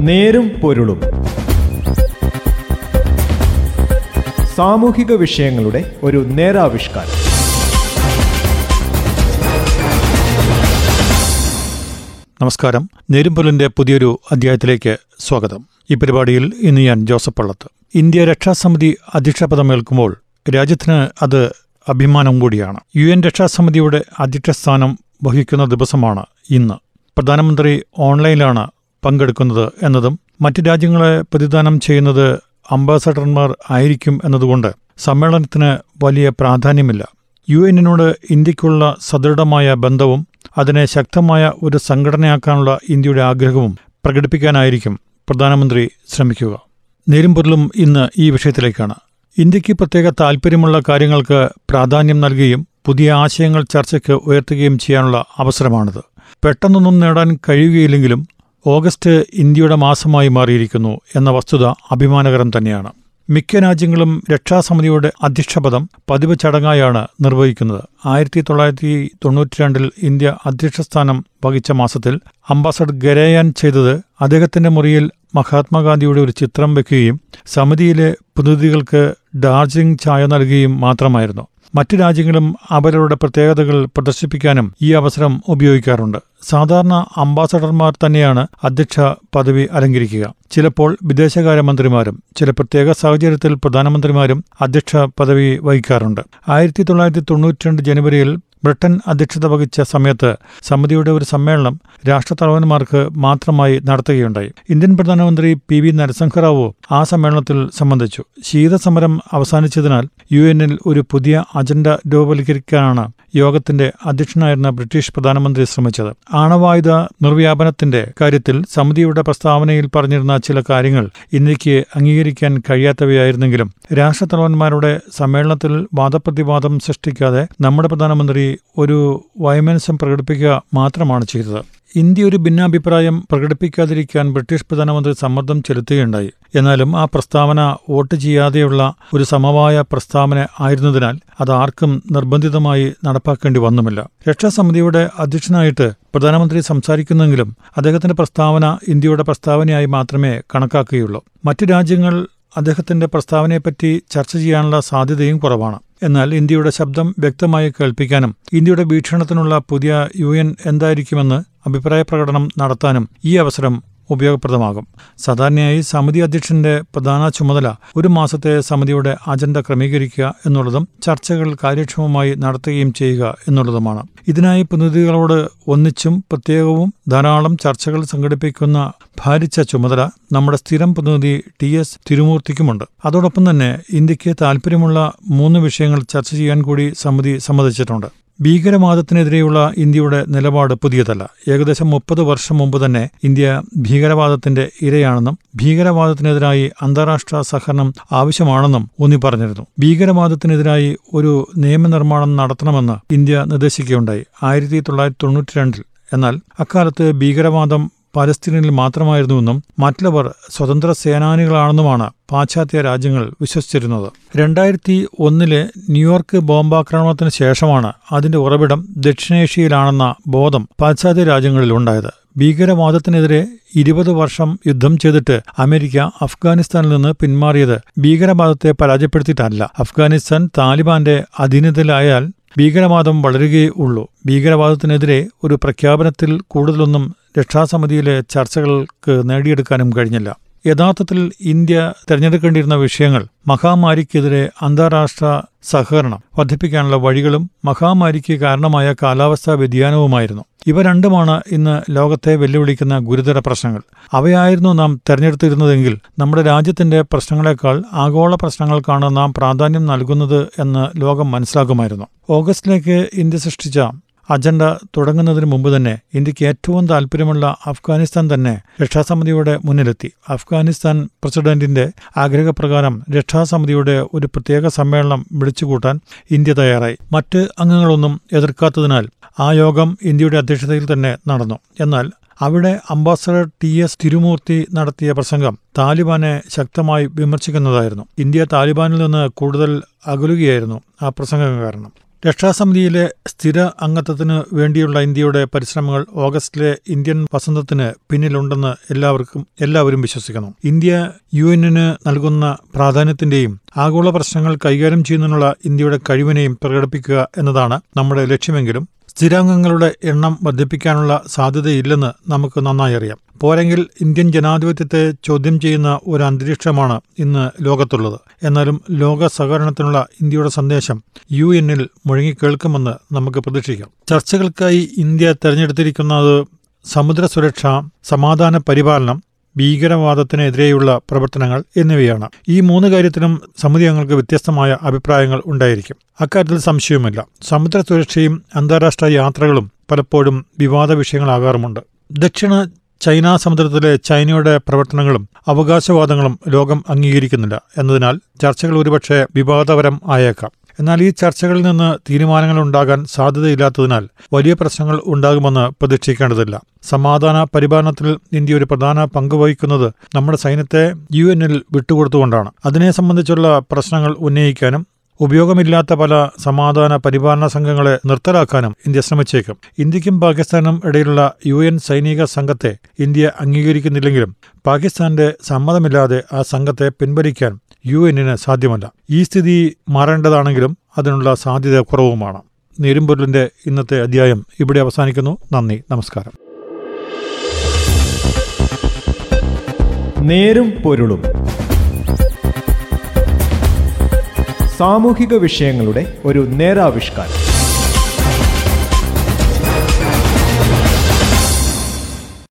നേരും പൊരുളും. സാമൂഹിക വിഷയങ്ങളുടെ ഒരു നേരാവിഷ്കാരം. നമസ്കാരം. നേരുംപൊലിന്റെ പുതിയൊരു അധ്യായത്തിലേക്ക് സ്വാഗതം. ഈ പരിപാടിയിൽ ഇന്ന് ഞാൻ ജോസഫ് പള്ളത്ത്. ഇന്ത്യ രക്ഷാസമിതി അധ്യക്ഷപദമേൽക്കുമ്പോൾ രാജ്യത്തിന് അത് അഭിമാനം കൂടിയാണ്. യു എൻ രക്ഷാസമിതിയുടെ അധ്യക്ഷസ്ഥാനം വഹിക്കുന്ന ദിവസമാണ് ഇന്ന്. പ്രധാനമന്ത്രി ഓൺലൈനിലാണ് പങ്കെടുക്കുന്നത് എന്നതും മറ്റ് രാജ്യങ്ങളെ പ്രതിദാനം ചെയ്യുന്നത് അംബാസഡർമാർ ആയിരിക്കും എന്നതുകൊണ്ട് സമ്മേളനത്തിന് വലിയ പ്രാധാന്യമില്ല. യു എന്നിനോട് ഇന്ത്യക്കുള്ള സദൃഢമായ ബന്ധവും അതിനെ ശക്തമായ ഒരു സംഘടനയാക്കാനുള്ള ഇന്ത്യയുടെ ആഗ്രഹവും പ്രകടിപ്പിക്കാനായിരിക്കും പ്രധാനമന്ത്രി ശ്രമിക്കുക. നേരുംപൊരുളും ഇന്ന് ഈ വിഷയത്തിലേക്കാണ്. ഇന്ത്യയ്ക്ക് പ്രത്യേക താൽപ്പര്യമുള്ള കാര്യങ്ങൾക്ക് പ്രാധാന്യം നൽകുകയും പുതിയ ആശയങ്ങൾ ചർച്ചയ്ക്ക് ഉയർത്തുകയും ചെയ്യാനുള്ള അവസരമാണിത്. പെട്ടെന്നൊന്നും നേടാൻ കഴിയുകയില്ലെങ്കിലും ഓഗസ്റ്റ് ഇന്ത്യയുടെ മാസമായി മാറിയിരിക്കുന്നു എന്ന വസ്തുത അഭിമാനകരം തന്നെയാണ്. മിക്ക രാജ്യങ്ങളും രക്ഷാസമിതിയുടെ അധ്യക്ഷപദം പതിവ് ചടങ്ങായാണ് നിർവഹിക്കുന്നത്. ആയിരത്തി തൊള്ളായിരത്തി തൊണ്ണൂറ്റിരണ്ടിൽ ഇന്ത്യ അധ്യക്ഷസ്ഥാനം വഹിച്ച മാസത്തിൽ അംബാസഡർ ഗരയാൻ ചെയ്തത് അദ്ദേഹത്തിന്റെ മുറിയിൽ മഹാത്മാഗാന്ധിയുടെ ഒരു ചിത്രം വെക്കുകയും സമിതിയിലെ പ്രതിനിധികൾക്ക് ഡാർജിലിംഗ് ചായ നൽകുകയും മാത്രമായിരുന്നു. മറ്റു രാജ്യങ്ങളും അവരുടെ പ്രത്യേകതകൾ പ്രദർശിപ്പിക്കാനും ഈ അവസരം ഉപയോഗിക്കാറുണ്ട്. സാധാരണ അംബാസഡർമാർ തന്നെയാണ് അധ്യക്ഷ പദവി അലങ്കരിക്കുക. ചിലപ്പോൾ വിദേശകാര്യമന്ത്രിമാരും ചില പ്രത്യേക സാഹചര്യത്തിൽ പ്രധാനമന്ത്രിമാരും അധ്യക്ഷ പദവി വഹിക്കാറുണ്ട്. ആയിരത്തി തൊള്ളായിരത്തി തൊണ്ണൂറ്റിരണ്ട് ജനുവരിയിൽ ബ്രിട്ടൻ അധ്യക്ഷത വഹിച്ച സമയത്ത് സമിതിയുടെ ഒരു സമ്മേളനം രാഷ്ട്രത്തലവന്മാർക്ക് മാത്രമായി നടത്തുകയുണ്ടായി. ഇന്ത്യൻ പ്രധാനമന്ത്രി പി വി നരസിംഹറാവു ആ സമ്മേളനത്തിൽ സംബന്ധിച്ചു. ശീതസമരം അവസാനിച്ചതിനാൽ യു എന്നിൽ ഒരു പുതിയ അജണ്ട രൂപവൽക്കരിക്കാനാണ് യോഗത്തിന്റെ അധ്യക്ഷനായിരുന്ന ബ്രിട്ടീഷ് പ്രധാനമന്ത്രി ശ്രമിച്ചത്. ആണവായുധ നിർവ്യാപനത്തിന്റെ കാര്യത്തിൽ സമിതിയുടെ പ്രസ്താവനയിൽ പറഞ്ഞിരുന്ന ചില കാര്യങ്ങൾ ഇന്ത്യയ്ക്ക് അംഗീകരിക്കാൻ കഴിയാത്തവയായിരുന്നെങ്കിലും രാഷ്ട്രത്തലവന്മാരുടെ സമ്മേളനത്തിൽ വാദപ്രതിവാദം സൃഷ്ടിക്കാതെ നമ്മുടെ പ്രധാനമന്ത്രി ഒരു വൈമനസ്യം പ്രകടിപ്പിക്കുക മാത്രമാണ് ചെയ്തത്. ഇന്ത്യ ഒരു ഭിന്നാഭിപ്രായം പ്രകടിപ്പിക്കാതിരിക്കാൻ ബ്രിട്ടീഷ് പ്രധാനമന്ത്രി സമ്മർദ്ദം ചെലുത്തുകയുണ്ടായി. എന്നാലും ആ പ്രസ്താവന വോട്ട് ചെയ്യാതെയുള്ള ഒരു സമവായ പ്രസ്താവന ആയിരുന്നതിനാൽ അത് ആർക്കും നിർബന്ധിതമായി നടപ്പാക്കേണ്ടി വന്നുമില്ല. രക്ഷാസമിതിയുടെ അധ്യക്ഷനായിട്ട് പ്രധാനമന്ത്രി സംസാരിക്കുന്നെങ്കിലും അദ്ദേഹത്തിന്റെ പ്രസ്താവന ഇന്ത്യയുടെ പ്രസ്താവനയായി മാത്രമേ കണക്കാക്കുകയുള്ളൂ. മറ്റു രാജ്യങ്ങൾ അദ്ദേഹത്തിന്റെ പ്രസ്താവനയെപ്പറ്റി ചർച്ച ചെയ്യാനുള്ള സാധ്യതയും കുറവാണ്. എന്നാൽ ഇന്ത്യയുടെ ശബ്ദം വ്യക്തമായി കേൾപ്പിക്കാനും ഇന്ത്യയുടെ വീക്ഷണത്തിനുള്ള പുതിയ യു എൻ എന്തായിരിക്കുമെന്ന് അഭിപ്രായ പ്രകടനം നടത്താനും ഈ അവസരം ഉപയോഗപ്രദമാകും. സാധാരണയായി സമിതി അധ്യക്ഷന്റെ പ്രധാന ചുമതല ഒരു മാസത്തെ സമിതിയുടെ അജണ്ട ക്രമീകരിക്കുക എന്നുള്ളതും ചർച്ചകൾ കാര്യക്ഷമമായി നടത്തുകയും ചെയ്യുക എന്നുള്ളതുമാണ്. ഇതിനായി പ്രതിനിധികളോട് ഒന്നിച്ചും പ്രത്യേകവും ധാരാളം ചർച്ചകൾ സംഘടിപ്പിക്കുന്ന ഭാരിച്ച ചുമതല നമ്മുടെ സ്ഥിരം പ്രതിനിധി ടി എസ് തിരുമൂർത്തിക്കുമുണ്ട്. അതോടൊപ്പം തന്നെ ഇന്ത്യയ്ക്ക് താൽപ്പര്യമുള്ള മൂന്ന് വിഷയങ്ങൾ ചർച്ച ചെയ്യാൻ കൂടി സമിതി സമ്മതിച്ചിട്ടുണ്ട്. ഭീകരവാദത്തിനെതിരെയുള്ള ഇന്ത്യയുടെ നിലപാട് പുതിയതല്ല. ഏകദേശം മുപ്പത് വർഷം മുമ്പ് തന്നെ ഇന്ത്യ ഭീകരവാദത്തിന്റെ ഇരയാണെന്നും ഭീകരവാദത്തിനെതിരായി അന്താരാഷ്ട്ര സഹകരണം ആവശ്യമാണെന്നും ഊന്നി പറഞ്ഞിരുന്നു. ഭീകരവാദത്തിനെതിരായി ഒരു നിയമനിർമ്മാണം നടത്തണമെന്ന് ഇന്ത്യ നിർദ്ദേശിക്കുകയുണ്ടായി. ആയിരത്തി തൊള്ളായിരത്തി തൊണ്ണൂറ്റിരണ്ടിൽ. എന്നാൽ അക്കാലത്ത് ഭീകരവാദം പലസ്തീനിൽ മാത്രമായിരുന്നുവെന്നും മറ്റുള്ളവർ സ്വതന്ത്ര സേനാനികളാണെന്നുമാണ് പാശ്ചാത്യ രാജ്യങ്ങൾ വിശ്വസിച്ചിരുന്നത്. രണ്ടായിരത്തി ഒന്നിലെ ന്യൂയോർക്ക് ബോംബാക്രമണത്തിന് ശേഷമാണ് അതിന്റെ ഉറവിടം ദക്ഷിണേഷ്യയിലാണെന്ന ബോധം പാശ്ചാത്യ രാജ്യങ്ങളിലുണ്ടായത് ഭീകരവാദത്തിനെതിരെ ഇരുപത് വർഷം യുദ്ധം ചെയ്തിട്ട് അമേരിക്ക അഫ്ഗാനിസ്ഥാനിൽ നിന്ന് പിന്മാറിയത് ഭീകരവാദത്തെ പരാജയപ്പെടുത്തിയിട്ടല്ല. അഫ്ഗാനിസ്ഥാൻ താലിബാന്റെ അധീനതയിലായാൽ ഭീകരവാദം വളരുകയേ ഉള്ളൂ. ഭീകരവാദത്തിനെതിരെ ഒരു പ്രഖ്യാപനത്തിൽ കൂടുതലൊന്നും രക്ഷാസമിതിയിലെ ചർച്ചകൾക്ക് നേടിയെടുക്കാനും കഴിഞ്ഞില്ല. യഥാർത്ഥത്തിൽ ഇന്ത്യ തെരഞ്ഞെടുക്കേണ്ടിയിരുന്ന വിഷയങ്ങൾ മഹാമാരിക്കെതിരെ അന്താരാഷ്ട്ര സഹകരണം വർദ്ധിപ്പിക്കാനുള്ള വഴികളും മഹാമാരിക്ക് കാരണമായ കാലാവസ്ഥാ വ്യതിയാനവുമായിരുന്നു. ഇവ രണ്ടുമാണ് ഇന്ന് ലോകത്തെ വെല്ലുവിളിക്കുന്ന ഗുരുതര പ്രശ്നങ്ങൾ. അവയായിരുന്നു നാം തെരഞ്ഞെടുത്തിരുന്നതെങ്കിൽ നമ്മുടെ രാജ്യത്തിന്റെ പ്രശ്നങ്ങളെക്കാൾ ആഗോള പ്രശ്നങ്ങൾക്കാണ് നാം പ്രാധാന്യം നൽകുന്നത് എന്ന് ലോകം മനസ്സിലാക്കുമായിരുന്നു. ഓഗസ്റ്റിലേക്ക് ഇന്ത്യ സൃഷ്ടിച്ച അജണ്ട തുടങ്ങുന്നതിന് മുമ്പ് തന്നെ ഇന്ത്യയ്ക്ക് ഏറ്റവും താൽപ്പര്യമുള്ള അഫ്ഗാനിസ്ഥാൻ തന്നെ രക്ഷാസമിതിയുടെ മുന്നിലെത്തി. അഫ്ഗാനിസ്ഥാൻ പ്രസിഡന്റിന്റെ ആഗ്രഹപ്രകാരം രക്ഷാസമിതിയുടെ ഒരു പ്രത്യേക സമ്മേളനം വിളിച്ചുകൂട്ടാൻ ഇന്ത്യ തയ്യാറായി. മറ്റ് അംഗങ്ങളൊന്നും എതിർക്കാത്തതിനാൽ ആ യോഗം ഇന്ത്യയുടെ അധ്യക്ഷതയിൽ തന്നെ നടന്നു. എന്നാൽ അവിടെ അംബാസഡർ ടി എസ് തിരുമൂർത്തി നടത്തിയ പ്രസംഗം താലിബാനെ ശക്തമായി വിമർശിക്കുന്നതായിരുന്നു. ഇന്ത്യ താലിബാനിൽ നിന്ന് കൂടുതൽ അകലുകയായിരുന്നു ആ പ്രസംഗം കാരണം. രക്ഷാസമിതിയിലെ സ്ഥിര അംഗത്വത്തിന് വേണ്ടിയുള്ള ഇന്ത്യയുടെ പരിശ്രമങ്ങൾ ഓഗസ്റ്റിലെ ഇന്ത്യൻ വസന്തത്തിന് പിന്നിലുണ്ടെന്ന് എല്ലാവർക്കും എല്ലാവരും വിശ്വസിക്കുന്നു. ഇന്ത്യ യു എന്നിന് നൽകുന്ന പ്രാധാന്യത്തിന്റെയും ആഗോള പ്രശ്നങ്ങൾ കൈകാര്യം ചെയ്യുന്നതിനുള്ള ഇന്ത്യയുടെ കഴിവിനെയും പ്രകടിപ്പിക്കുക എന്നതാണ് നമ്മുടെ ലക്ഷ്യമെങ്കിലും. സ്ഥിരാംഗങ്ങളുടെ എണ്ണം വർദ്ധിപ്പിക്കാനുള്ള സാധ്യതയില്ലെന്ന് നമുക്ക് നന്നായി അറിയാം. പോരെങ്കിൽ ഇന്ത്യൻ ജനാധിപത്യത്തെ ചോദ്യം ചെയ്യുന്ന ഒരു അന്തരീക്ഷമാണ് ഇന്ന് ലോകത്തുള്ളത്. എന്നാലും ലോക സഹകരണത്തിനുള്ള ഇന്ത്യയുടെ സന്ദേശം യു എന്നിൽ മുഴങ്ങിക്കേൾക്കുമെന്ന് നമുക്ക് പ്രതീക്ഷിക്കാം. ചർച്ചകൾക്കായി ഇന്ത്യ തെരഞ്ഞെടുത്തിരിക്കുന്നത് സമുദ്ര സുരക്ഷ സമാധാന പരിപാലനം ഭീകരവാദത്തിനെതിരെയുള്ള പ്രവർത്തനങ്ങൾ എന്നിവയാണ്. ഈ മൂന്ന് കാര്യത്തിലും സമിതി അംഗങ്ങൾക്ക് വ്യത്യസ്തമായ അഭിപ്രായങ്ങൾ ഉണ്ടായിരിക്കും. അക്കാര്യത്തിൽ സംശയവുമില്ല. സമുദ്ര സുരക്ഷയും അന്താരാഷ്ട്ര യാത്രകളും പലപ്പോഴും വിവാദ വിഷയങ്ങളാകാറുമുണ്ട്. ദക്ഷിണ ചൈന സമുദ്രത്തിലെ ചൈനയുടെ പ്രവർത്തനങ്ങളും അവകാശവാദങ്ങളും ലോകം അംഗീകരിക്കുന്നില്ല എന്നതിനാൽ ചർച്ചകൾ ഒരുപക്ഷെ വിവാദപരം ആയേക്കാം. എന്നാൽ ഈ ചർച്ചകളിൽ നിന്ന് തീരുമാനങ്ങൾ ഉണ്ടാകാൻ സാധ്യതയില്ലാത്തതിനാൽ വലിയ പ്രശ്നങ്ങൾ ഉണ്ടാകുമെന്ന് പ്രതീക്ഷിക്കേണ്ടതില്ല. സമാധാന പരിപാലനത്തിൽ ഇന്ത്യ ഒരു പ്രധാന പങ്ക് വഹിക്കുന്നത് നമ്മുടെ സൈന്യത്തെ യു എന്നിൽ വിട്ടുകൊടുത്തുകൊണ്ടാണ്. അതിനെ സംബന്ധിച്ചുള്ള പ്രശ്നങ്ങൾ ഉന്നയിക്കാനും ഉപയോഗമില്ലാത്ത പല സമാധാന പരിപാലന സംഘങ്ങളെ നിർത്തലാക്കാനും ഇന്ത്യ ശ്രമിച്ചേക്കും. ഇന്ത്യക്കും പാകിസ്ഥാനും ഇടയിലുള്ള യു എൻ സൈനിക സംഘത്തെ ഇന്ത്യ അംഗീകരിക്കുന്നില്ലെങ്കിലും പാകിസ്ഥാന്റെ സമ്മതമില്ലാതെ ആ സംഘത്തെ പിൻവലിക്കാൻ യു എന്നിന് സാധ്യമല്ല. ഈ സ്ഥിതി മാറേണ്ടതാണെങ്കിലും അതിനുള്ള സാധ്യത കുറവുമാണ്. നേരുംപൊരുളിന്റെ ഇന്നത്തെ അധ്യായം ഇവിടെ അവസാനിക്കുന്നു. നന്ദി. നമസ്കാരം. നേരും പൊരുളും. സാമൂഹിക വിഷയങ്ങളുടെ ഒരു നേരാവിഷ്കാരം.